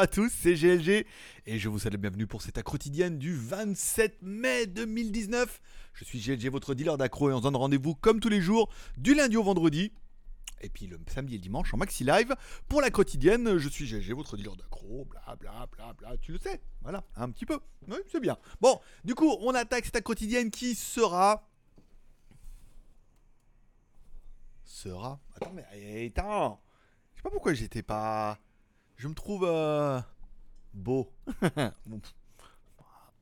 à tous, c'est GLG et je vous souhaite la bienvenue pour cette quotidienne du 27 mai 2019. Je suis GLG, votre dealer d'accro et on se donne rendez-vous comme tous les jours du lundi au vendredi. Et puis le samedi et le dimanche en maxi live pour la quotidienne. Je suis GLG, votre dealer d'accro, bla bla bla bla, tu le sais. Voilà, un petit peu. Oui, c'est bien. Bon, du coup, on attaque cette quotidienne qui sera. Sera. Attends, mais attends. Je sais pas pourquoi j'étais pas. Je me trouve euh, beau.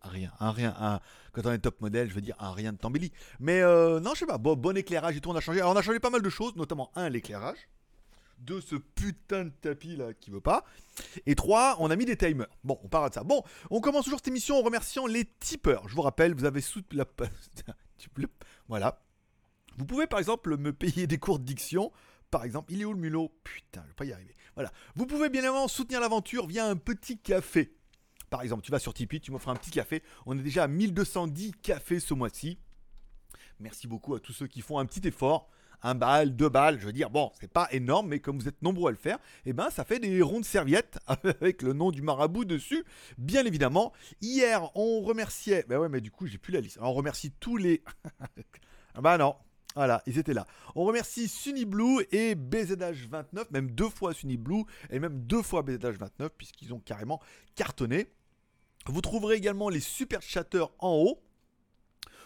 rien, un rien, un, quand on est top modèle, je veux dire un rien de Tambéli. Mais euh, non, je sais pas, bon, bon éclairage et tout, on a changé. Alors on a changé pas mal de choses, notamment un, l'éclairage. Deux, ce putain de tapis là qui veut pas. Et trois, on a mis des timers. Bon, on parle de ça. Bon, on commence toujours cette émission en remerciant les tipeurs. Je vous rappelle, vous avez sous la. voilà. Vous pouvez par exemple me payer des cours de diction par exemple. Il est où le mulot? Putain, je vais pas y arriver. Voilà. Vous pouvez bien évidemment soutenir l'aventure via un petit café. Par exemple, tu vas sur Tipeee, tu m'offres un petit café. On est déjà à 1210 cafés ce mois-ci. Merci beaucoup à tous ceux qui font un petit effort. Un bal, deux balles, je veux dire, bon, c'est pas énorme, mais comme vous êtes nombreux à le faire, eh ben ça fait des rondes serviettes avec le nom du marabout dessus, bien évidemment. Hier, on remerciait, ben ouais, mais du coup, j'ai plus la liste. On remercie tous les. ah bah non, voilà, ils étaient là. On remercie Sunny Blue et BZH29, même deux fois Sunny Blue et même deux fois BZH29, puisqu'ils ont carrément cartonné. Vous trouverez également les super chatteurs en haut.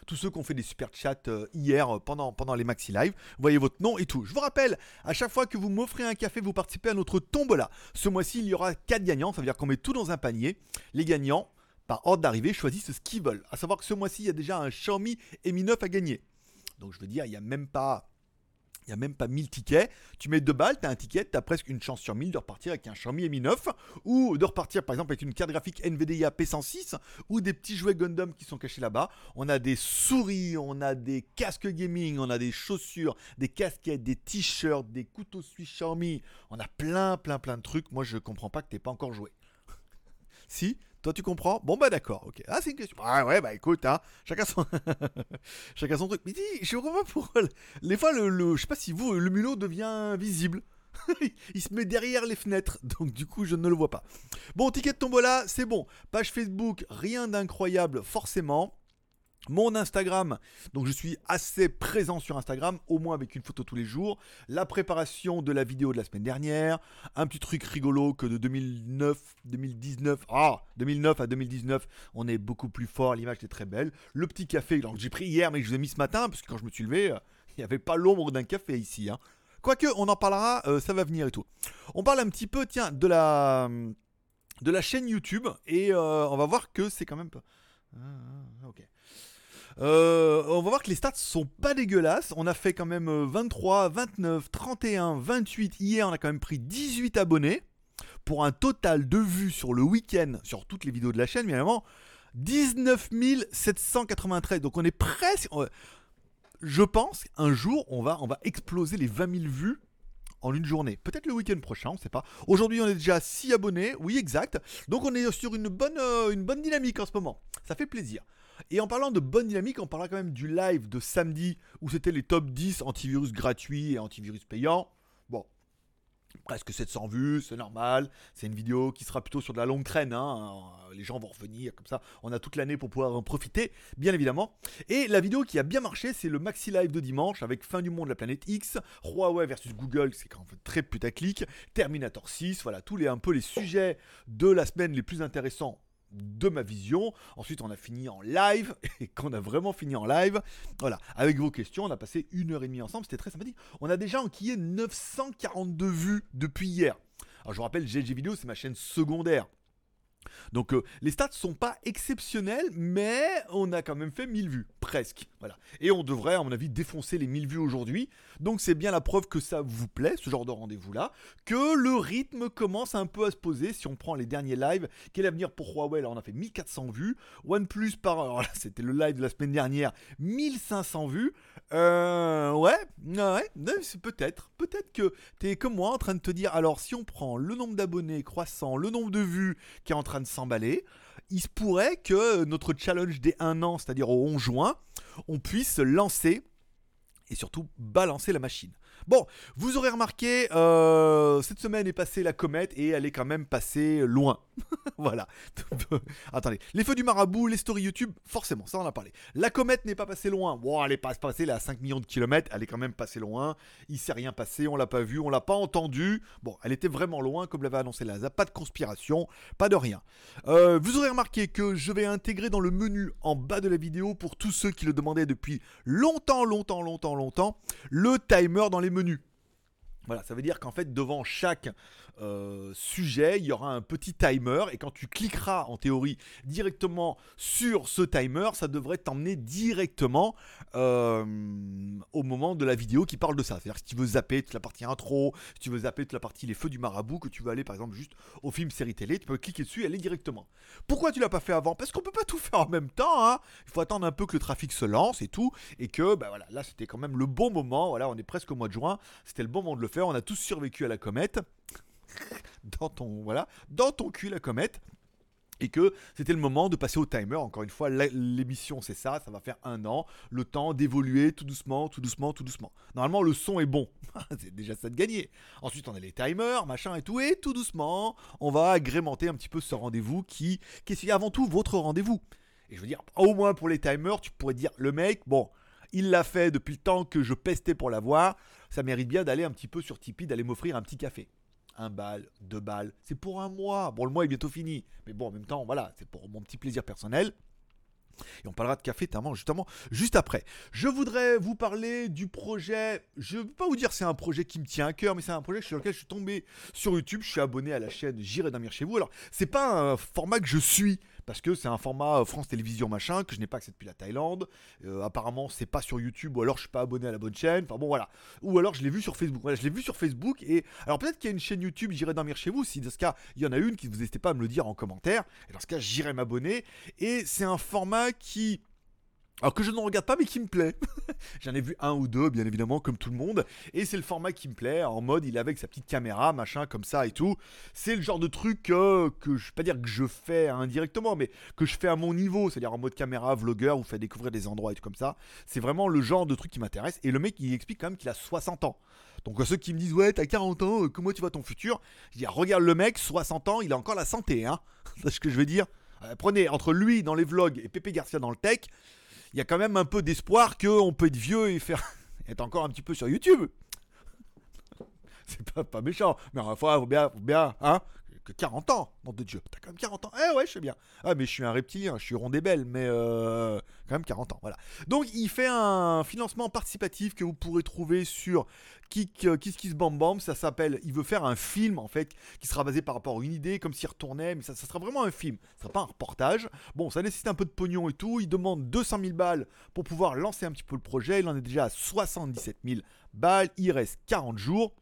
Tous ceux qui ont fait des super chats euh, hier euh, pendant, pendant les maxi live, voyez votre nom et tout. Je vous rappelle, à chaque fois que vous m'offrez un café, vous participez à notre tombola. Ce mois-ci, il y aura 4 gagnants, ça veut dire qu'on met tout dans un panier. Les gagnants, par ordre d'arrivée, choisissent ce qu'ils veulent. À savoir que ce mois-ci, il y a déjà un Xiaomi Mi 9 à gagner. Donc je veux dire, il n'y a même pas. Il n'y a même pas 1000 tickets. Tu mets deux balles, tu as un ticket, tu as presque une chance sur 1000 de repartir avec un Xiaomi Mi 9 ou de repartir par exemple avec une carte graphique NVIDIA P106 ou des petits jouets Gundam qui sont cachés là-bas. On a des souris, on a des casques gaming, on a des chaussures, des casquettes, des t-shirts, des couteaux suisses Xiaomi. On a plein, plein, plein de trucs. Moi, je comprends pas que tu pas encore joué. si? Toi, tu comprends? Bon, bah d'accord, ok. Ah, c'est une question. Ah, ouais, bah écoute, hein, chacun son, chacun son truc. Mais dis, je comprends pas pourquoi. Les fois, le, le, je sais pas si vous, le mulot devient visible. il se met derrière les fenêtres, donc du coup je ne le vois pas. Bon, ticket de tombola, c'est bon. Page Facebook, rien d'incroyable forcément. Mon Instagram, donc je suis assez présent sur Instagram, au moins avec une photo tous les jours. La préparation de la vidéo de la semaine dernière, un petit truc rigolo que de 2009, 2019, ah, 2009 à 2019, on est beaucoup plus fort, l'image est très belle. Le petit café, que j'ai pris hier mais que je vous ai mis ce matin, parce que quand je me suis levé, euh, il n'y avait pas l'ombre d'un café ici. Hein. Quoique, on en parlera, euh, ça va venir et tout. On parle un petit peu, tiens, de la, de la chaîne YouTube, et euh, on va voir que c'est quand même... Ah, ah, ok. Euh, on va voir que les stats sont pas dégueulasses. On a fait quand même 23, 29, 31, 28. Hier, on a quand même pris 18 abonnés. Pour un total de vues sur le week-end, sur toutes les vidéos de la chaîne, bien évidemment, 19 793. Donc on est presque. Je pense un jour, on va, on va exploser les 20 000 vues en une journée. Peut-être le week-end prochain, on ne sait pas. Aujourd'hui, on est déjà à 6 abonnés, oui, exact. Donc on est sur une bonne, euh, une bonne dynamique en ce moment. Ça fait plaisir. Et en parlant de bonne dynamique, on parlera quand même du live de samedi où c'était les top 10 antivirus gratuits et antivirus payants. Bon, presque 700 vues, c'est normal. C'est une vidéo qui sera plutôt sur de la longue traîne. Hein. Les gens vont revenir comme ça. On a toute l'année pour pouvoir en profiter, bien évidemment. Et la vidéo qui a bien marché, c'est le maxi live de dimanche avec Fin du monde de la planète X, Huawei versus Google, c'est quand même très putaclic, Terminator 6, voilà tous les un peu les sujets de la semaine les plus intéressants de ma vision. Ensuite, on a fini en live. Et qu'on a vraiment fini en live, voilà, avec vos questions, on a passé une heure et demie ensemble. C'était très sympathique. On a déjà enquillé 942 vues depuis hier. Alors, je vous rappelle, GG Vidéo, c'est ma chaîne secondaire. Donc euh, les stats sont pas exceptionnels, mais on a quand même fait 1000 vues, presque. Et on devrait, à mon avis, défoncer les 1000 vues aujourd'hui. Donc c'est bien la preuve que ça vous plaît, ce genre de rendez-vous-là, que le rythme commence un peu à se poser. Si on prend les derniers lives, quel avenir pour Huawei? Là, on a fait 1400 vues. OnePlus par... Alors là, c'était le live de la semaine dernière, 1500 vues. Euh, ouais, ouais, peut-être. Peut-être que tu es comme moi en train de te dire, alors si on prend le nombre d'abonnés croissant, le nombre de vues qui est en train de s'emballer, il se pourrait que notre challenge des 1 an, c'est-à-dire au 11 juin, on puisse lancer et surtout balancer la machine. Bon, vous aurez remarqué, euh, cette semaine est passée la comète et elle est quand même passée loin. voilà. Attendez, les feux du marabout, les stories YouTube, forcément, ça on a parlé. La comète n'est pas passée loin. Bon, elle est pas passée à 5 millions de kilomètres, elle est quand même passée loin. Il s'est rien passé, on l'a pas vu, on l'a pas entendu. Bon, elle était vraiment loin, comme l'avait annoncé Laza. Pas de conspiration, pas de rien. Euh, vous aurez remarqué que je vais intégrer dans le menu en bas de la vidéo, pour tous ceux qui le demandaient depuis longtemps, longtemps, longtemps, longtemps, le timer dans les menus. Voilà, ça veut dire qu'en fait, devant chaque euh, sujet, il y aura un petit timer et quand tu cliqueras en théorie directement sur ce timer, ça devrait t'emmener directement euh, au moment de la vidéo qui parle de ça. C'est-à-dire si tu veux zapper toute la partie intro, si tu veux zapper toute la partie les feux du marabout, que tu veux aller par exemple juste au film série télé, tu peux cliquer dessus et aller directement. Pourquoi tu l'as pas fait avant? Parce qu'on peut pas tout faire en même temps. Hein. il faut attendre un peu que le trafic se lance et tout, et que bah voilà, là c'était quand même le bon moment. Voilà, on est presque au mois de juin, c'était le bon moment de le faire. On a tous survécu à la comète dans ton voilà, dans ton cul la comète et que c'était le moment de passer au timer. Encore une fois, l'émission c'est ça, ça va faire un an, le temps d'évoluer tout doucement, tout doucement, tout doucement. Normalement, le son est bon, c'est déjà ça de gagner. Ensuite, on a les timers, machin et tout, et tout doucement, on va agrémenter un petit peu ce rendez-vous qui, qui est avant tout votre rendez-vous. Et je veux dire, au moins pour les timers, tu pourrais dire, le mec, bon, il l'a fait depuis le temps que je pestais pour l'avoir, ça mérite bien d'aller un petit peu sur Tipeee, d'aller m'offrir un petit café un bal, deux balles. C'est pour un mois. Bon, le mois est bientôt fini. Mais bon, en même temps, voilà, c'est pour mon petit plaisir personnel. Et on parlera de café justement juste après. Je voudrais vous parler du projet. Je ne veux pas vous dire c'est un projet qui me tient à cœur, mais c'est un projet sur lequel je suis tombé sur YouTube. Je suis abonné à la chaîne J'irai dormir chez vous. Alors, c'est pas un format que je suis parce que c'est un format euh, France Télévisions machin que je n'ai pas accès depuis la Thaïlande. Euh, apparemment, c'est pas sur YouTube ou alors je suis pas abonné à la bonne chaîne. Enfin bon, voilà. Ou alors je l'ai vu sur Facebook. Voilà, je l'ai vu sur Facebook et alors peut-être qu'il y a une chaîne YouTube J'irai dormir chez vous. Si dans ce cas, il y en a une qui vous n'hésitez pas à me le dire en commentaire. Et dans ce cas, j'irai m'abonner. Et c'est un format qui alors que je ne regarde pas mais qui me plaît. J'en ai vu un ou deux bien évidemment comme tout le monde et c'est le format qui me plaît en mode il est avec sa petite caméra machin comme ça et tout. C'est le genre de truc euh, que je vais pas dire que je fais indirectement mais que je fais à mon niveau, c'est-à-dire en mode caméra vlogueur vous fait découvrir des endroits et tout comme ça. C'est vraiment le genre de truc qui m'intéresse et le mec il explique quand même qu'il a 60 ans. Donc à ceux qui me disent ouais t'as 40 ans, euh, comment tu vois ton futur? Je dis regarde le mec 60 ans, il a encore la santé hein. C'est ce que je veux dire. Euh, prenez entre lui dans les vlogs et Pépé Garcia dans le tech il y a quand même un peu d'espoir qu'on peut être vieux et faire être encore un petit peu sur YouTube. C'est pas, méchant, mais à la faut bien, faut bien, hein, que 40 ans, nom de Dieu. T'as quand même 40 ans. Eh ouais, je sais bien. Ah, mais je suis un reptilien, je suis rond et belle, mais euh, quand même 40 ans. Voilà. Donc, il fait un financement participatif que vous pourrez trouver sur Kick, euh, Kiss Kiss Bam Bam. Ça s'appelle. Il veut faire un film, en fait, qui sera basé par rapport à une idée, comme s'il retournait, mais ça, ça, sera vraiment un film. Ça sera pas un reportage. Bon, ça nécessite un peu de pognon et tout. Il demande 200 000 balles pour pouvoir lancer un petit peu le projet. Il en est déjà à 77 000 balles. Il reste 40 jours.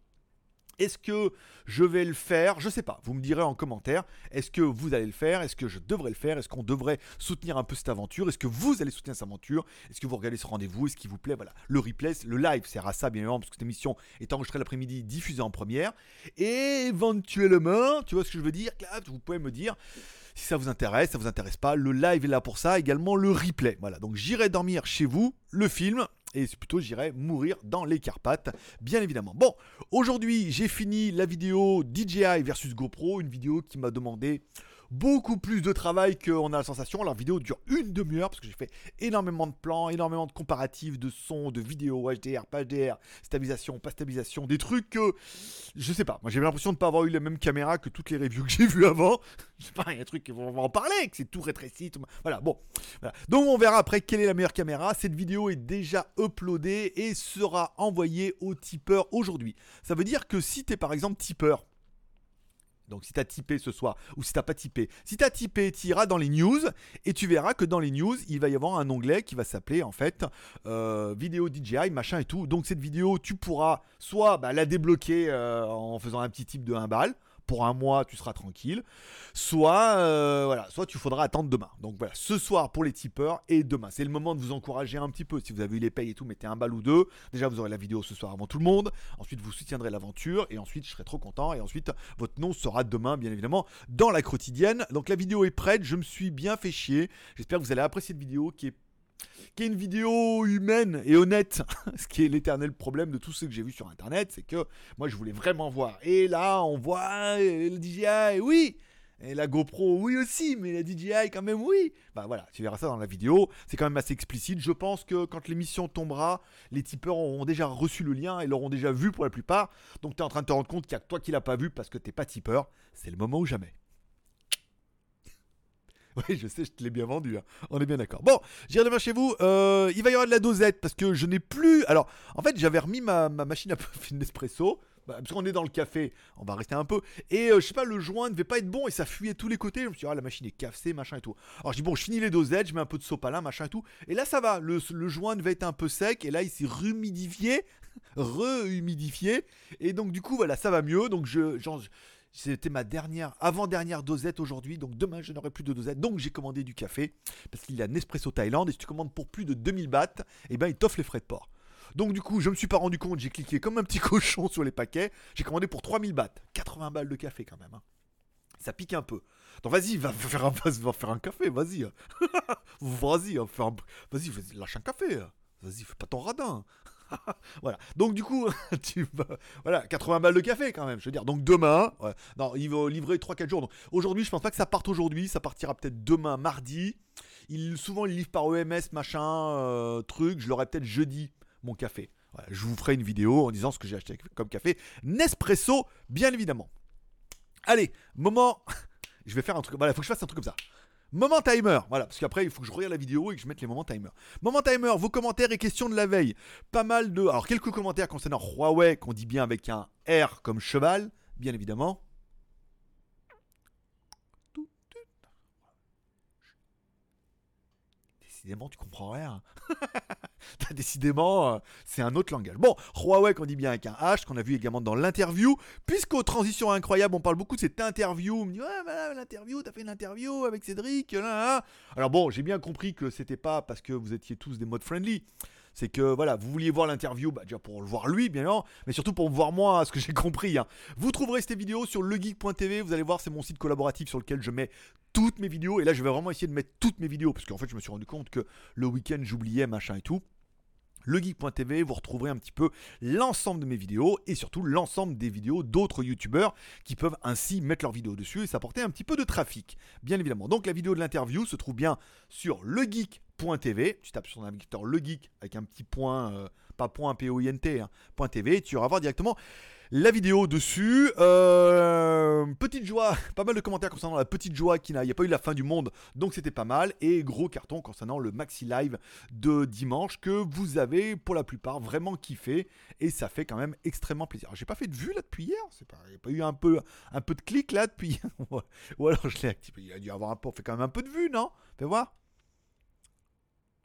Est-ce que je vais le faire? Je sais pas. Vous me direz en commentaire. Est-ce que vous allez le faire? Est-ce que je devrais le faire? Est-ce qu'on devrait soutenir un peu cette aventure? Est-ce que vous allez soutenir cette aventure? Est-ce que vous regardez ce rendez-vous? Est-ce qu'il vous plaît? Voilà. Le replay, le live sert à ça, bien évidemment, parce que cette émission est enregistrée l'après-midi, diffusée en première. Et éventuellement, tu vois ce que je veux dire Vous pouvez me dire si ça vous intéresse, ça vous intéresse pas. Le live est là pour ça. Également le replay. Voilà. Donc j'irai dormir chez vous. Le film et c'est plutôt j'irai mourir dans les Carpates, bien évidemment. Bon, aujourd'hui j'ai fini la vidéo DJI versus GoPro, une vidéo qui m'a demandé beaucoup plus de travail qu'on a la sensation. La vidéo dure une demi-heure parce que j'ai fait énormément de plans, énormément de comparatifs de sons, de vidéos, HDR, pas HDR, stabilisation, pas stabilisation, des trucs que je sais pas. Moi j'ai l'impression de pas avoir eu la même caméra que toutes les reviews que j'ai vues avant. Je sais pas, il y a un truc qui vont en parler, que c'est tout rétréci. Voilà, bon. Donc on verra après quelle est la meilleure caméra. Cette vidéo est déjà uploadée et sera envoyée au tipeur aujourd'hui. Ça veut dire que si tu es par exemple tipeur, donc si tu as typé ce soir ou si tu pas typé, si tu as typé, tu iras dans les news et tu verras que dans les news, il va y avoir un onglet qui va s'appeler en fait euh, vidéo DJI, machin et tout. Donc cette vidéo, tu pourras soit bah, la débloquer euh, en faisant un petit type de 1 balle pour un mois, tu seras tranquille. Soit, euh, voilà, soit tu faudras attendre demain. Donc voilà, ce soir pour les tipeurs et demain. C'est le moment de vous encourager un petit peu. Si vous avez eu les payes et tout, mettez un bal ou deux. Déjà, vous aurez la vidéo ce soir avant tout le monde. Ensuite, vous soutiendrez l'aventure. Et ensuite, je serai trop content. Et ensuite, votre nom sera demain, bien évidemment, dans la quotidienne. Donc la vidéo est prête. Je me suis bien fait chier. J'espère que vous allez apprécier cette vidéo qui est qui est une vidéo humaine et honnête, ce qui est l'éternel problème de tout ce que j'ai vu sur internet, c'est que moi je voulais vraiment voir. Et là, on voit le DJI, oui, et la GoPro, oui aussi, mais la DJI quand même, oui. Bah voilà, tu verras ça dans la vidéo. C'est quand même assez explicite. Je pense que quand l'émission tombera, les tipeurs auront déjà reçu le lien et l'auront déjà vu pour la plupart. Donc tu es en train de te rendre compte qu'il y a que toi qui l'as pas vu parce que t'es pas tipeur. C'est le moment ou jamais. Oui, je sais, je te l'ai bien vendu. Hein. On est bien d'accord. Bon, j'irai demain chez vous. Euh, il va y avoir de la dosette parce que je n'ai plus. Alors, en fait, j'avais remis ma, machine à faire Nespresso. Bah, parce qu'on est dans le café, on va rester un peu. Et euh, je sais pas, le joint ne devait pas être bon et ça fuyait tous les côtés. Je me suis dit, ah, la machine est cassée, machin et tout. Alors je dis, bon, je finis les dosettes, je mets un peu de sopalin, machin et tout. Et là, ça va. Le, joint devait être un peu sec et là, il s'est rehumidifié. Rehumidifié. Et donc, du coup, voilà, ça va mieux. Donc, je, c'était ma dernière, avant-dernière dosette aujourd'hui, donc demain je n'aurai plus de dosette. Donc j'ai commandé du café, parce qu'il y a Nespresso Thaïlande, et si tu commandes pour plus de 2000 bahts, eh ben il t'offre les frais de port. Donc du coup, je me suis pas rendu compte, j'ai cliqué comme un petit cochon sur les paquets, j'ai commandé pour 3000 bahts, 80 balles de café quand même. Hein. Ça pique un peu. Donc vas-y, va faire un, va faire un café, vas-y. vas-y, vas-y, vas-y, lâche un café. Vas-y, fais pas ton radin. voilà. Donc du coup, tu voilà, 80 balles de café quand même, je veux dire. Donc demain, non, il va livrer 3-4 jours. aujourd'hui, je pense pas que ça parte aujourd'hui, ça partira peut-être demain, mardi. Il, souvent, il livre par EMS, machin, euh, truc. Je l'aurai peut-être jeudi, mon café. je vous ferai une vidéo en disant ce que j'ai acheté comme café. Nespresso, bien évidemment. Allez, moment. je vais faire un truc. Voilà, il faut que je fasse un truc comme ça. Moment timer, voilà, parce qu'après il faut que je regarde la vidéo et que je mette les moments timer. Moment timer, vos commentaires et questions de la veille. Pas mal de. Alors, quelques commentaires concernant Huawei, qu'on dit bien avec un R comme cheval, bien évidemment. Décidément, tu comprends rien. Décidément, euh, c'est un autre langage. Bon, Huawei qu'on dit bien avec un H, qu'on a vu également dans l'interview, puisqu'aux transitions incroyables, on parle beaucoup de cette interview. On me dit, ouais, bah, l'interview, t'as fait une interview avec Cédric. Alors bon, j'ai bien compris que c'était pas parce que vous étiez tous des modes friendly c'est que voilà, vous vouliez voir l'interview, bah, déjà pour le voir lui, bien sûr, mais surtout pour voir moi, ce que j'ai compris. Hein. Vous trouverez cette vidéo sur legeek.tv, vous allez voir, c'est mon site collaboratif sur lequel je mets toutes mes vidéos, et là je vais vraiment essayer de mettre toutes mes vidéos, parce qu'en fait je me suis rendu compte que le week-end j'oubliais machin et tout legeek.tv, vous retrouverez un petit peu l'ensemble de mes vidéos et surtout l'ensemble des vidéos d'autres youtubeurs qui peuvent ainsi mettre leurs vidéos dessus et s'apporter un petit peu de trafic, bien évidemment. Donc la vidéo de l'interview se trouve bien sur legeek.tv, tu tapes sur navigateur legeek avec un petit point, euh, pas point P-O-I-N-T, hein, .tv, tu vas voir directement la vidéo dessus. Euh, petite joie, pas mal de commentaires concernant la petite joie qui n'a, a pas eu la fin du monde, donc c'était pas mal. Et gros carton concernant le maxi live de dimanche que vous avez pour la plupart vraiment kiffé et ça fait quand même extrêmement plaisir. J'ai pas fait de vue là depuis hier, c'est pas, il n'y a pas eu un peu, un peu de clic là depuis, ou alors je l'ai activé. Il a dû avoir un peu, on fait quand même un peu de vue, non? Fais voir.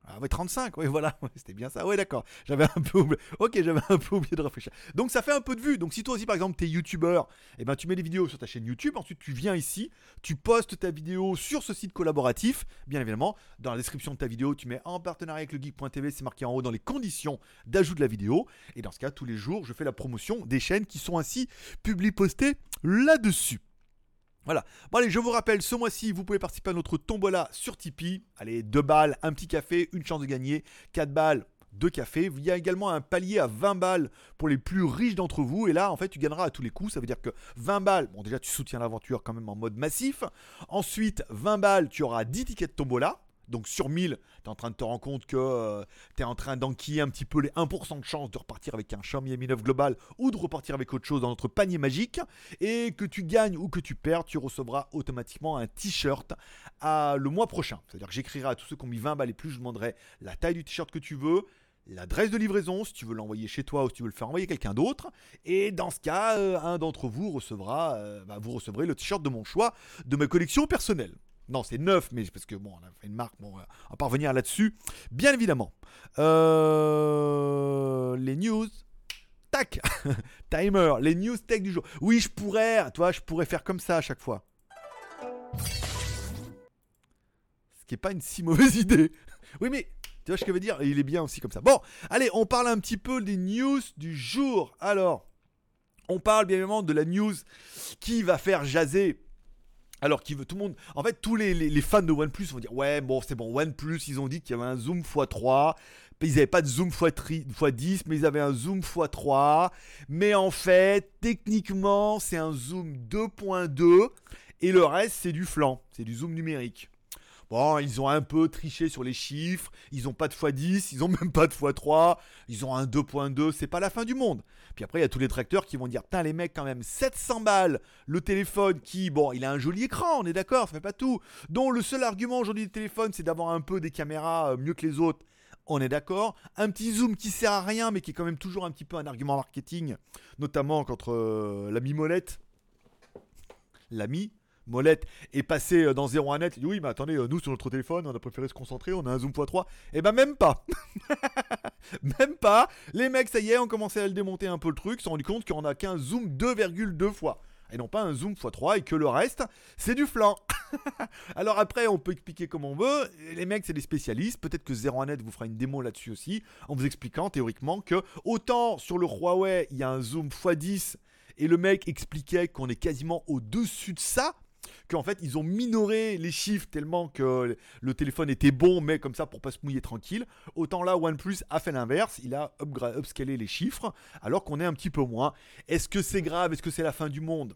Ah ouais, 35, oui, voilà, c'était bien ça. Ouais, d'accord. J'avais un peu oublié. Ok, j'avais un peu oublié de réfléchir. Donc ça fait un peu de vue. Donc si toi aussi, par exemple, t'es youtubeur, eh ben tu mets des vidéos sur ta chaîne YouTube, ensuite tu viens ici, tu postes ta vidéo sur ce site collaboratif, bien évidemment. Dans la description de ta vidéo, tu mets en partenariat avec le geek.tv, c'est marqué en haut dans les conditions d'ajout de la vidéo. Et dans ce cas, tous les jours, je fais la promotion des chaînes qui sont ainsi publiées postées là-dessus. Voilà. Bon allez, je vous rappelle, ce mois-ci, vous pouvez participer à notre tombola sur Tipeee. Allez, 2 balles, un petit café, une chance de gagner. 4 balles, deux cafés. Il y a également un palier à 20 balles pour les plus riches d'entre vous. Et là, en fait, tu gagneras à tous les coups. Ça veut dire que 20 balles, bon, déjà, tu soutiens l'aventure quand même en mode massif. Ensuite, 20 balles, tu auras 10 tickets de tombola. Donc sur 1000, tu es en train de te rendre compte que euh, tu es en train d'enquiller un petit peu les 1% de chance de repartir avec un Xiaomi Mi 9 global ou de repartir avec autre chose dans notre panier magique. Et que tu gagnes ou que tu perds, tu recevras automatiquement un t-shirt le mois prochain. C'est-à-dire que j'écrirai à tous ceux qui ont mis 20 balles et plus, je demanderai la taille du t-shirt que tu veux, l'adresse de livraison si tu veux l'envoyer chez toi ou si tu veux le faire envoyer quelqu'un d'autre. Et dans ce cas, euh, un d'entre vous recevra, euh, bah, vous recevrez le t-shirt de mon choix de ma collection personnelle. Non, c'est neuf, mais parce que bon, on a fait une marque, bon, on va pas revenir là-dessus. Bien évidemment. Euh, les news. Tac Timer, les news tech du jour. Oui, je pourrais, toi, je pourrais faire comme ça à chaque fois. Ce qui n'est pas une si mauvaise idée. Oui, mais tu vois ce que je veux dire Il est bien aussi comme ça. Bon, allez, on parle un petit peu des news du jour. Alors, on parle bien évidemment de la news qui va faire jaser Alors qu'il veut tout le monde. En fait, tous les, fans de OnePlus vont dire Ouais, bon, c'est bon, OnePlus, ils ont dit qu'il y avait un zoom x3. Ils n'avaient pas de zoom x10, mais ils avaient un zoom x3. Mais en fait, techniquement, c'est un zoom 2.2. Et le reste, c'est du flanc. C'est du zoom numérique. Bon, ils ont un peu triché sur les chiffres. Ils ont pas de x10, ils ont même pas de x3. Ils ont un 2.2. C'est pas la fin du monde. Puis après, il y a tous les tracteurs qui vont dire Putain, les mecs, quand même, 700 balles. Le téléphone qui, bon, il a un joli écran, on est d'accord, ça fait pas tout. dont le seul argument aujourd'hui du téléphone, c'est d'avoir un peu des caméras euh, mieux que les autres. On est d'accord. Un petit zoom qui sert à rien, mais qui est quand même toujours un petit peu un argument marketing, notamment contre euh, l'ami Molette. L'ami Molette est passé euh, dans 01 net. Il dit oui, mais attendez, euh, nous sur notre téléphone, on a préféré se concentrer, on a un zoom x3. Et ben même pas. même pas. Les mecs, ça y est, ont commencé à le démonter un peu le truc, se sont rendu compte qu'on a qu'un zoom 2,2 fois. Et non pas un zoom x3 et que le reste, c'est du flanc. Alors après, on peut expliquer comme on veut. Les mecs, c'est des spécialistes. Peut-être que 01net vous fera une démo là-dessus aussi, en vous expliquant théoriquement que autant sur le Huawei, il y a un zoom x10 et le mec expliquait qu'on est quasiment au-dessus de ça. Qu'en fait, ils ont minoré les chiffres tellement que le téléphone était bon, mais comme ça pour pas se mouiller tranquille. Autant là, OnePlus a fait l'inverse. Il a upscalé les chiffres, alors qu'on est un petit peu moins. Est-ce que c'est grave? Est-ce que c'est la fin du monde?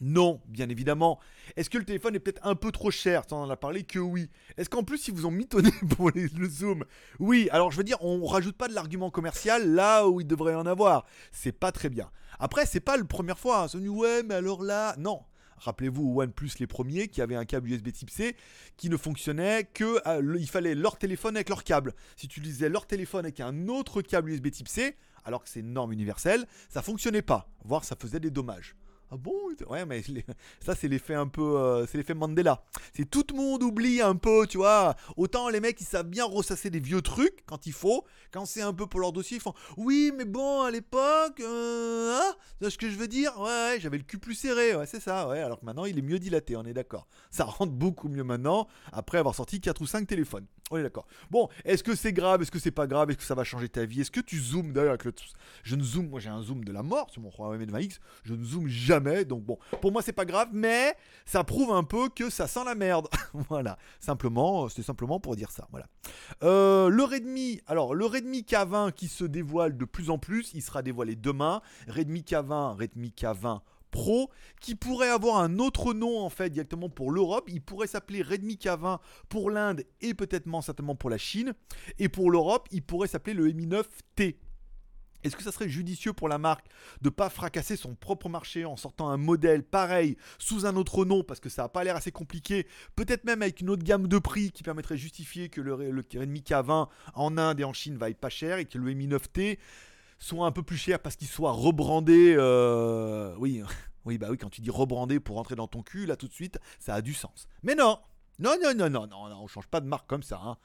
Non, bien évidemment. Est-ce que le téléphone est peut-être un peu trop cher? On en a parlé que oui. Est-ce qu'en plus, ils vous ont mitonné pour le zoom? Oui, alors je veux dire, on rajoute pas de l'argument commercial là où il devrait en avoir. C'est pas très bien. Après, c'est pas la première fois. Hein. Ouais, mais alors là, non. Rappelez-vous OnePlus les premiers qui avaient un câble USB type C qui ne fonctionnait que euh, il fallait leur téléphone avec leur câble. Si tu utilisais leur téléphone avec un autre câble USB type C, alors que c'est une norme universelle, ça fonctionnait pas, voire ça faisait des dommages. Ah bon Ouais, mais ça c'est l'effet un peu, euh, c'est l'effet Mandela. C'est tout le monde oublie un peu, tu vois. Autant les mecs ils savent bien ressasser des vieux trucs quand il faut, quand c'est un peu pour leur dossier, ils font oui, mais bon à l'époque, euh, hein c'est ce que je veux dire? Ouais, ouais, j'avais le cul plus serré, ouais, c'est ça. Ouais, alors que maintenant il est mieux dilaté, on est d'accord. Ça rentre beaucoup mieux maintenant après avoir sorti 4 ou 5 téléphones. On est d'accord. Bon, est-ce que c'est grave? Est-ce que c'est pas grave? Est-ce que ça va changer ta vie? Est-ce que tu zoomes? D'ailleurs avec le. Je ne zoome, moi j'ai un zoom de la mort sur mon Huawei Mate 20X. Je ne zoome jamais. Donc bon, pour moi c'est pas grave, mais ça prouve un peu que ça sent la merde. voilà. Simplement, c'est simplement pour dire ça. Voilà. Euh, le Redmi, alors le Redmi K20 qui se dévoile de plus en plus, il sera dévoilé demain. Redmi K20, Redmi K20 Pro, qui pourrait avoir un autre nom en fait directement pour l'Europe. Il pourrait s'appeler Redmi K20 pour l'Inde et peut-être certainement pour la Chine. Et pour l'Europe, il pourrait s'appeler le Mi 9T. Est-ce que ça serait judicieux pour la marque de pas fracasser son propre marché en sortant un modèle pareil sous un autre nom? Parce que ça n'a pas l'air assez compliqué, peut-être même avec une autre gamme de prix qui permettrait de justifier que le, le Redmi K20 en Inde et en Chine vaille pas cher et que le Mi 9T soit un peu plus cher parce qu'il soit rebrandé. euh, Oui, oui, bah oui, quand tu dis rebrandé pour rentrer dans ton cul, là tout de suite, ça a du sens. Mais non, non, non, non, non, non, non on change pas de marque comme ça. Hein.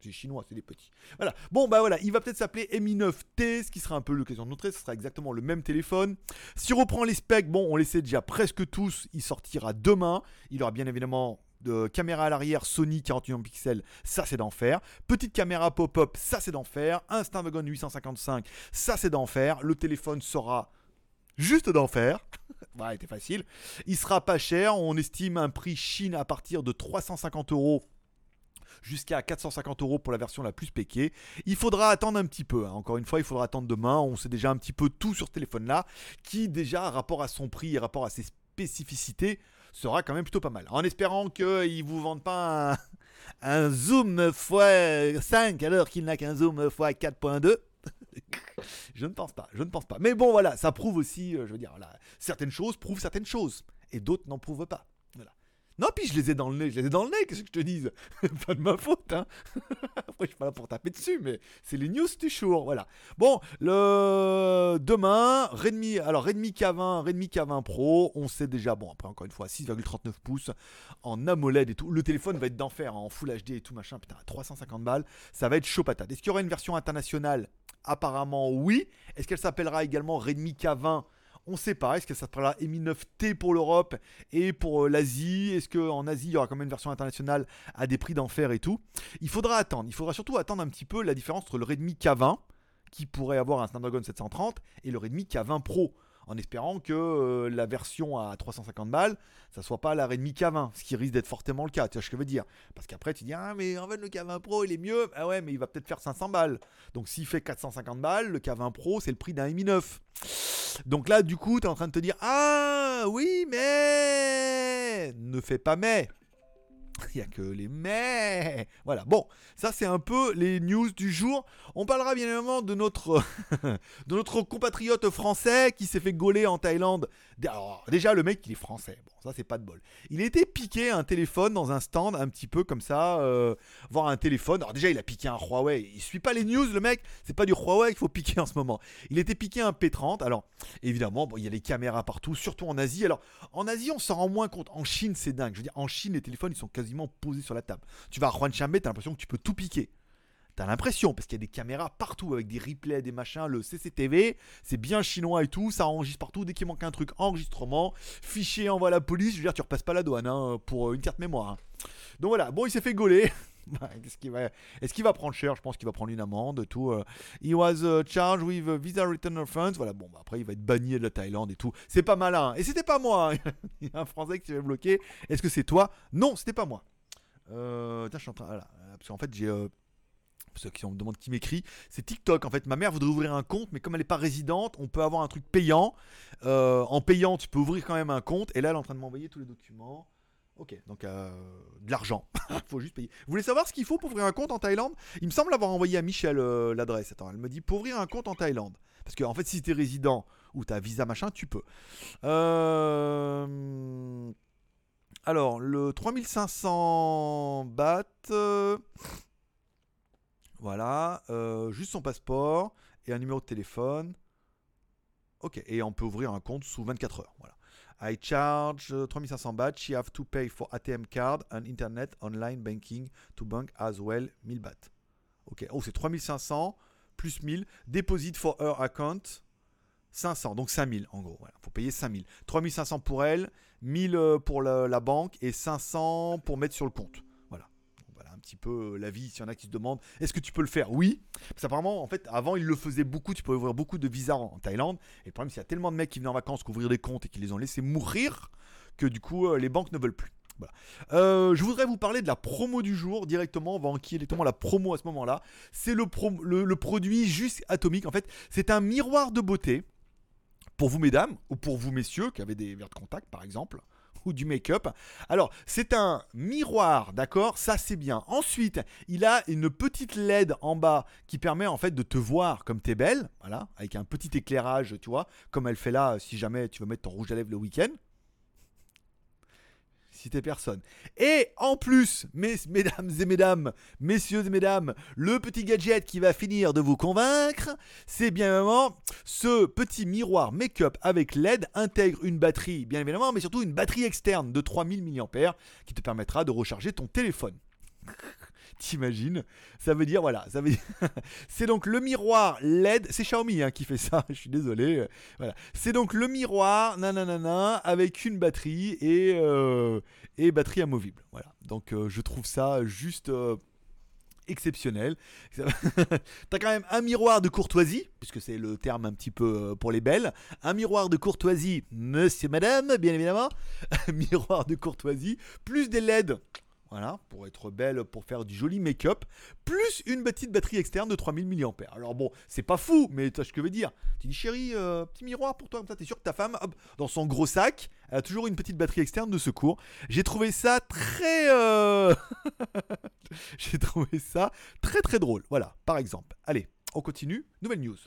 C'est chinois, c'est des petits. Voilà. Bon, bah voilà, il va peut-être s'appeler Mi 9T, ce qui sera un peu l'occasion de montrer. Ce sera exactement le même téléphone. Si on reprend les specs, bon, on les sait déjà presque tous. Il sortira demain. Il aura bien évidemment de caméra à l'arrière Sony 48 pixels, ça c'est d'enfer. Petite caméra pop-up, ça c'est d'enfer. Un Snapdragon 855, ça c'est d'enfer. Le téléphone sera juste d'enfer. voilà, c'était facile. Il sera pas cher. On estime un prix Chine à partir de 350 euros jusqu'à 450 euros pour la version la plus spéquée. Il faudra attendre un petit peu. hein. Encore une fois, il faudra attendre demain. On sait déjà un petit peu tout sur ce téléphone-là, qui déjà, rapport à son prix et rapport à ses spécificités, sera quand même plutôt pas mal. En espérant qu'ils vous vendent pas un, zoom x5 alors qu'il n'a qu'un zoom x4.2. je ne pense pas, je ne pense pas. Mais bon, voilà, ça prouve aussi, euh, je veux dire, certaines choses prouvent certaines choses, et d'autres n'en prouvent pas. Non, puis je les ai dans le nez, je les ai dans le nez, qu'est-ce que je te dise? Pas de ma faute, hein Après, je suis pas là pour taper dessus, mais c'est les news du jour, voilà. Bon, le demain, Redmi, alors Redmi K20, Redmi K20 Pro, on sait déjà, bon, après encore une fois, 6,39 pouces en AMOLED et tout. Le téléphone va être d'enfer, hein, en Full HD et tout, machin, putain, à 350 balles, ça va être chaud patate. Est-ce qu'il y aura une version internationale? Apparemment, oui. Est-ce qu'elle s'appellera également Redmi K20 on ne sait pas. Est-ce que ça s'appellera Mi 9T pour l'Europe et pour euh, l'Asie? Est-ce qu'en Asie, il y aura quand même une version internationale à des prix d'enfer et tout? Il faudra attendre. Il faudra surtout attendre un petit peu la différence entre le Redmi K20, qui pourrait avoir un Snapdragon 730, et le Redmi K20 Pro. En espérant que euh, la version à 350 balles, ça soit pas la Redmi K20, ce qui risque d'être fortement le cas, tu vois ce que je veux dire. Parce qu'après tu dis, ah mais en fait le K20 Pro il est mieux, ah ouais mais il va peut-être faire 500 balles. Donc s'il fait 450 balles, le K20 Pro c'est le prix d'un Mi 9. Donc là du coup tu es en train de te dire, ah oui mais ne fais pas mais. Il n'y a que les mais. Voilà, bon, ça c'est un peu les news du jour. On parlera bien évidemment de notre, de notre compatriote français qui s'est fait gauler en Thaïlande. Alors, déjà, le mec, il est français. Bon, ça c'est pas de bol. Il a été piqué un téléphone dans un stand, un petit peu comme ça, euh, voir un téléphone. Alors, déjà, il a piqué un Huawei. Il suit pas les news, le mec. C'est pas du Huawei qu'il faut piquer en ce moment. Il était piqué un P30. Alors, évidemment, bon, il y a les caméras partout, surtout en Asie. Alors, en Asie, on s'en rend moins compte. En Chine, c'est dingue. Je veux dire, en Chine, les téléphones, ils sont posés sur la table. Tu vas à Huanchambe, t'as l'impression que tu peux tout piquer. T'as l'impression, parce qu'il y a des caméras partout avec des replays, des machins, le CCTV, c'est bien chinois et tout, ça enregistre partout. Dès qu'il manque un truc, enregistrement, fichier, envoie la police. Je veux dire, tu repasses pas la douane hein, pour une carte mémoire. hein. Donc voilà, bon, il s'est fait gauler. Est-ce qu'il va, prendre cher? Je pense qu'il va prendre une amende, tout. euh. He was uh, charged with a visa return offense. Voilà, bon, bah, après, il va être banni de la Thaïlande et tout. C'est pas malin. Et c'était pas moi. hein. Il y a un Français qui s'est bloquer. Est-ce que c'est toi? Non, c'était pas moi. Euh, tiens, je suis en train. Voilà, parce qu'en fait, j'ai. euh, ceux qui me demandent qui m'écrit, c'est TikTok en fait. Ma mère voudrait ouvrir un compte, mais comme elle n'est pas résidente, on peut avoir un truc payant. Euh, en payant, tu peux ouvrir quand même un compte. Et là, elle est en train de m'envoyer tous les documents. Ok, donc euh, de l'argent. faut juste payer. Vous voulez savoir ce qu'il faut pour ouvrir un compte en Thaïlande? Il me semble avoir envoyé à Michel euh, l'adresse. Attends, elle me dit pour ouvrir un compte en Thaïlande. Parce que en fait, si tu es résident ou tu as visa machin, tu peux. Euh, Alors, le 3500 bahts. Voilà, juste son passeport et un numéro de téléphone. Ok, et on peut ouvrir un compte sous 24 heures. Voilà. I charge uh, 3500 bahts. She have to pay for ATM card and internet online banking to bank as well 1000 bahts. Ok, oh c'est 3500 plus 1000. Deposit for her account 500, donc 5000 en gros. Voilà, faut payer 5000. 3500 pour elle, 1000 euh, pour la banque et 500 pour mettre sur le compte. Voilà. Donc, Voilà un petit peu euh, la vie. S'il y en a qui se demandent, est-ce que tu peux le faire? Oui. Parce qu'apparemment, en fait, avant, ils le faisaient beaucoup. Tu pouvais ouvrir beaucoup de visas en, Thaïlande. Et le problème, c'est qu'il y a tellement de mecs qui venaient en vacances qu'ouvrir des comptes et qui les ont laissés mourir que du coup, euh, les banques ne veulent plus. Euh, je voudrais vous parler de la promo du jour directement. On va enquiller directement la promo à ce moment-là. C'est le, le, le produit juste atomique. En fait, c'est un miroir de beauté pour vous, mesdames, ou pour vous, messieurs, qui avez des verres de contact, par exemple, ou du make-up. Alors, c'est un miroir, d'accord? Ça, c'est bien. Ensuite, il a une petite LED en bas qui permet en fait de te voir comme t'es belle, voilà, avec un petit éclairage, tu vois, comme elle fait là, si jamais tu veux mettre ton rouge à lèvres le week-end. Si t'es personne. Et en plus, mes, mesdames et mesdames, messieurs et mesdames, le petit gadget qui va finir de vous convaincre, c'est bien évidemment ce petit miroir make-up avec LED intègre une batterie, bien évidemment, mais surtout une batterie externe de 3000 mAh qui te permettra de recharger ton téléphone. T'imagines Ça veut dire, voilà, ça veut dire. c'est donc le miroir LED. C'est Xiaomi hein, qui fait ça, je suis désolé. euh, Voilà. C'est donc le miroir, nanana, avec une batterie et, euh, et batterie amovible. Voilà. Donc euh, je trouve ça juste. exceptionnel. T'as quand même un miroir de courtoisie, puisque c'est le terme un petit peu pour les belles. Un miroir de courtoisie, monsieur, madame, bien évidemment. Un miroir de courtoisie, plus des LED. Voilà, pour être belle, pour faire du joli make-up, plus une petite batterie externe de 3000 mAh. Alors bon, c'est pas fou, mais tu vois ce que je veux dire. Tu dis, chérie, euh, petit miroir pour toi, comme ça, t'es sûr que ta femme, hop, dans son gros sac, elle a toujours une petite batterie externe de secours. J'ai trouvé ça très... euh, J'ai trouvé ça très très drôle. Voilà, par exemple. Allez, on continue. Nouvelle news.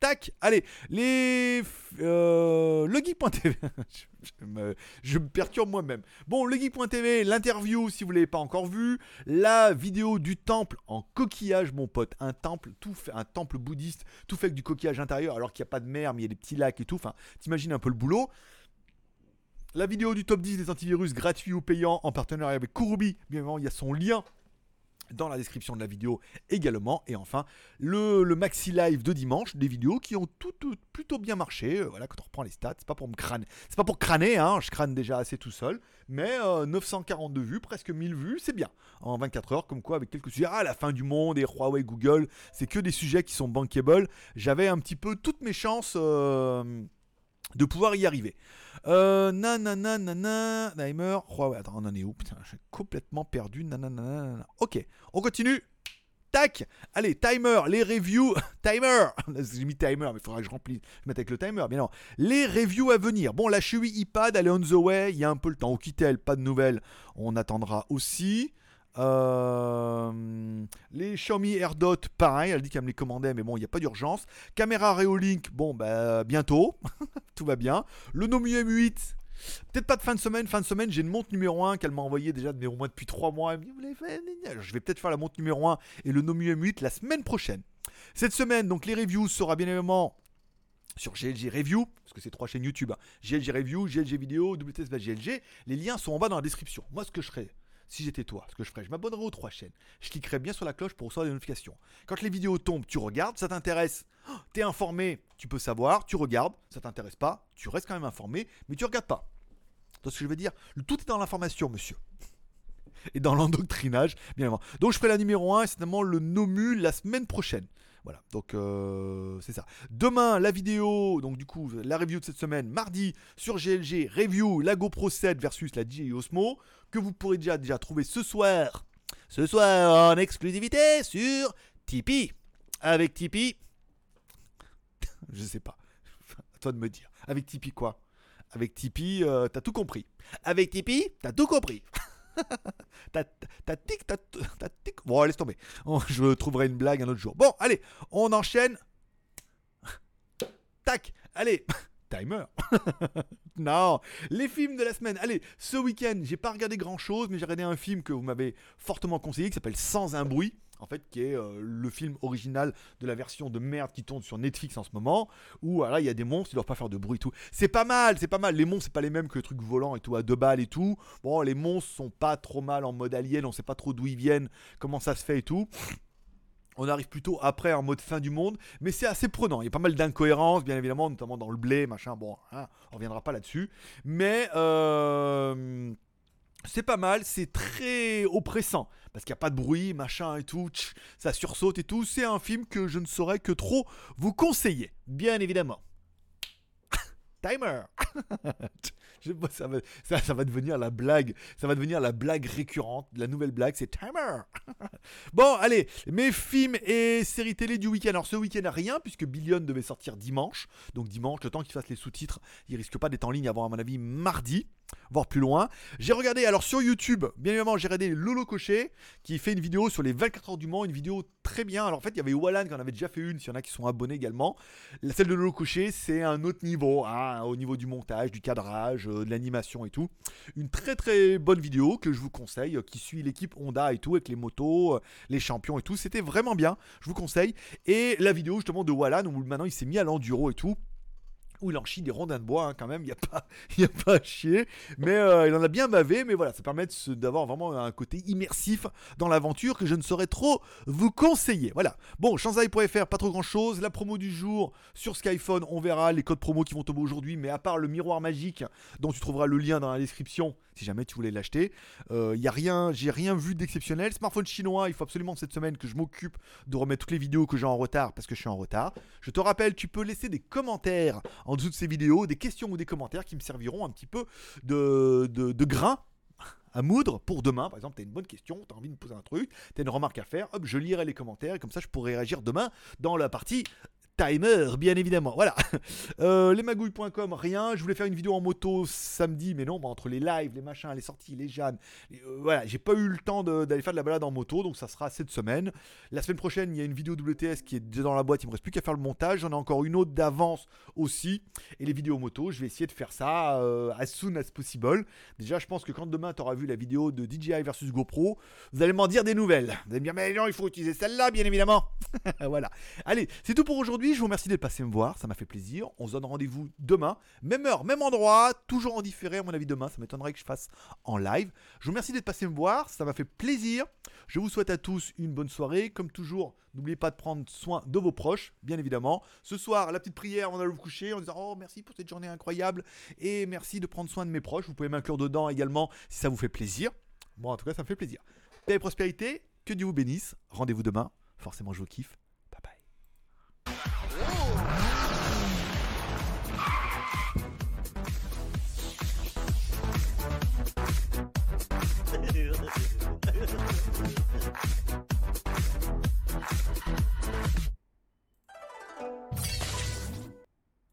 Tac, allez, les. Euh, je, me, perturbe moi-même. Bon, le geek.tv, l'interview, si vous l'avez pas encore vu. La vidéo du temple en coquillage, mon pote. Un temple, tout fait, un temple bouddhiste, tout fait avec du coquillage intérieur, alors qu'il n'y a pas de mer, mais il y a des petits lacs et tout. Enfin, t'imagines un peu le boulot. La vidéo du top 10 des antivirus gratuits ou payants en partenariat avec Kurubi. Bien évidemment, il y a son lien dans la description de la vidéo également. Et enfin, le, maxi live de dimanche, des vidéos qui ont tout, tout- plutôt bien marché. Euh, Voilà, quand on reprend les stats, c'est pas pour me crâner, c'est pas pour crâner, hein, je crâne déjà assez tout seul. Mais euh, 942 vues, presque 1000 vues, c'est bien. En 24 heures, comme quoi, avec quelques sujets, ah, la fin du monde et Huawei, Google, c'est que des sujets qui sont bankable. J'avais un petit peu toutes mes chances. euh, de pouvoir y arriver. Euh, nanana, nanana, timer, Huawei. Attends, on en est où? Putain, j'ai complètement perdu. Nanana. Ok, on continue. Tac Allez, timer, les reviews. Timer J'ai mis timer, mais il faudra que je remplisse. Je mette avec le timer, bien non. Les reviews à venir. Bon, la Chewy iPad, elle est on the way. Il y a un peu le temps. Au Kitel, pas de nouvelles. On attendra aussi. Euh, les Xiaomi AirDot, pareil, elle dit qu'elle me les commandait, mais bon, il n'y a pas d'urgence. Caméra Reolink, bon, bah, bientôt, tout va bien. Le Nomu M8, peut-être pas de fin de semaine. Fin de semaine, j'ai une montre numéro 1 qu'elle m'a envoyée déjà au moins depuis 3 mois. Je vais peut-être faire la montre numéro 1 et le Nomu M8 la semaine prochaine. Cette semaine, donc, les reviews sera bien évidemment sur GLG Review, parce que c'est trois chaînes YouTube. hein. GLG Review, GLG Vidéo, WTS GLG. Les liens sont en bas dans la description. Moi, ce que je ferais, si j'étais toi, ce que je ferais, je m'abonnerais aux trois chaînes. Je cliquerais bien sur la cloche pour recevoir des notifications. Quand les vidéos tombent, tu regardes, ça t'intéresse, oh, t'es informé, tu peux savoir, tu regardes, ça t'intéresse pas, tu restes quand même informé, mais tu regardes pas. Tu ce que je veux dire? Tout est dans l'information, monsieur. Et dans l'endoctrinage, bien évidemment. Donc je ferai la numéro 1 et certainement le Nomu la semaine prochaine. Voilà, donc euh, c'est ça. Demain, la vidéo, donc du coup, la review de cette semaine, mardi, sur GLG, review, la GoPro 7 versus la DJI Osmo, que vous pourrez déjà, déjà trouver ce soir, ce soir en exclusivité sur Tipeee. Avec Tipeee, je sais pas, à toi de me dire. Avec Tipeee quoi? Avec Tipeee, euh, t'as tout compris. Avec Tipeee, t'as tout compris. T'as t'as tic, t'as t'as tic. Bon, laisse tomber. Oh, je trouverai une blague un autre jour. Bon, allez, on enchaîne. Tac, allez, timer. non, les films de la semaine. Allez, ce week-end, j'ai pas regardé grand-chose, mais j'ai regardé un film que vous m'avez fortement conseillé qui s'appelle Sans un bruit. En fait, qui est euh, le film original de la version de merde qui tourne sur Netflix en ce moment, où voilà, il y a des monstres, ils doivent pas faire de bruit et tout. C'est pas mal, c'est pas mal. Les monstres, c'est pas les mêmes que les trucs volants et tout, à deux balles et tout. Bon, les monstres sont pas trop mal en mode alien, on sait pas trop d'où ils viennent, comment ça se fait et tout. On arrive plutôt après en mode fin du monde, mais c'est assez prenant. Il y a pas mal d'incohérences, bien évidemment, notamment dans le blé, machin. Bon, hein, on reviendra pas là-dessus. Mais euh, c'est pas mal, c'est très oppressant. Parce qu'il n'y a pas de bruit, machin et tout, ça sursaute et tout. C'est un film que je ne saurais que trop vous conseiller, bien évidemment. Timer ça, va, ça va devenir la blague, ça va devenir la blague récurrente, la nouvelle blague, c'est Timer Bon, allez, mes films et séries télé du week-end. Alors ce week-end, rien, puisque Billion devait sortir dimanche. Donc dimanche, le temps qu'il fasse les sous-titres, il risque pas d'être en ligne avant, à mon avis, mardi, voire plus loin. J'ai regardé, alors sur YouTube, bien évidemment, j'ai regardé Lolo Cochet, qui fait une vidéo sur les 24 heures du Mans, une vidéo très bien. Alors en fait, il y avait Wallan qui en avait déjà fait une, s'il y en a qui sont abonnés également. La celle de Lolo Cochet, c'est un autre niveau, hein, au niveau du montage, du cadrage, euh, de l'animation et tout. Une très très bonne vidéo que je vous conseille, euh, qui suit l'équipe Honda et tout, avec les motos, euh, les champions et tout. C'était vraiment bien, je vous conseille. Et la vidéo justement de Wallan, où maintenant il s'est mis à l'enduro et tout où il en chie des rondins de bois hein, quand même, il n'y a, pas- a pas à chier, mais euh, il en a bien bavé, mais voilà, ça permet d'avoir vraiment un côté immersif dans l'aventure que je ne saurais trop vous conseiller. Voilà, bon, Shanzai.fr, pas trop grand chose, la promo du jour sur Skyphone, on verra les codes promo qui vont tomber aujourd'hui, mais à part le miroir magique dont tu trouveras le lien dans la description si jamais tu voulais l'acheter, euh, il y a rien, j'ai rien vu d'exceptionnel. Smartphone chinois, il faut absolument cette semaine que je m'occupe de remettre toutes les vidéos que j'ai en retard parce que je suis en retard. Je te rappelle, tu peux laisser des commentaires en dessous de ces vidéos, des questions ou des commentaires qui me serviront un petit peu de, de, grain à moudre pour demain. Par exemple, tu une bonne question, tu as envie de me poser un truc, tu une remarque à faire, hop, je lirai les commentaires et comme ça je pourrai réagir demain dans la partie timer, bien évidemment. Voilà. Euh, lesmagouilles.com, rien. Je voulais faire une vidéo en moto samedi, mais non, bah, entre les lives, les machins, les sorties, les les- euh, voilà, j'ai pas eu le temps d'aller faire de la balade en moto, donc ça sera cette semaine. La semaine prochaine, il y a une vidéo WTS qui est déjà dans la boîte, il me reste plus qu'à faire le montage. J'en ai encore une autre d'avance aussi. Et les vidéos moto, je vais essayer de faire ça euh, as soon as possible. Déjà, je pense que quand demain tu auras vu la vidéo de DJI versus GoPro, vous allez m'en dire des nouvelles. Vous allez me dire, mais non, il faut utiliser celle-là, bien évidemment. voilà. Allez, c'est tout pour aujourd'hui. Je vous remercie d'être passé me voir, ça m'a fait plaisir. On se donne rendez-vous demain, même heure, même endroit, toujours en différé à mon avis demain, ça m'étonnerait que je fasse en live. Je vous remercie d'être passé me voir, ça m'a fait plaisir. Je vous souhaite à tous une bonne soirée. Comme toujours, n'oubliez pas de prendre soin de vos proches, bien évidemment. Ce soir, la petite prière avant d'aller vous coucher en disant Oh, merci pour cette journée incroyable et merci de prendre soin de mes proches. Vous pouvez m'inclure dedans également si ça vous fait plaisir. Bon, en tout cas, ça me fait plaisir. Paix et prospérité, que Dieu vous bénisse. Rendez-vous demain. Forcément, je vous kiffe.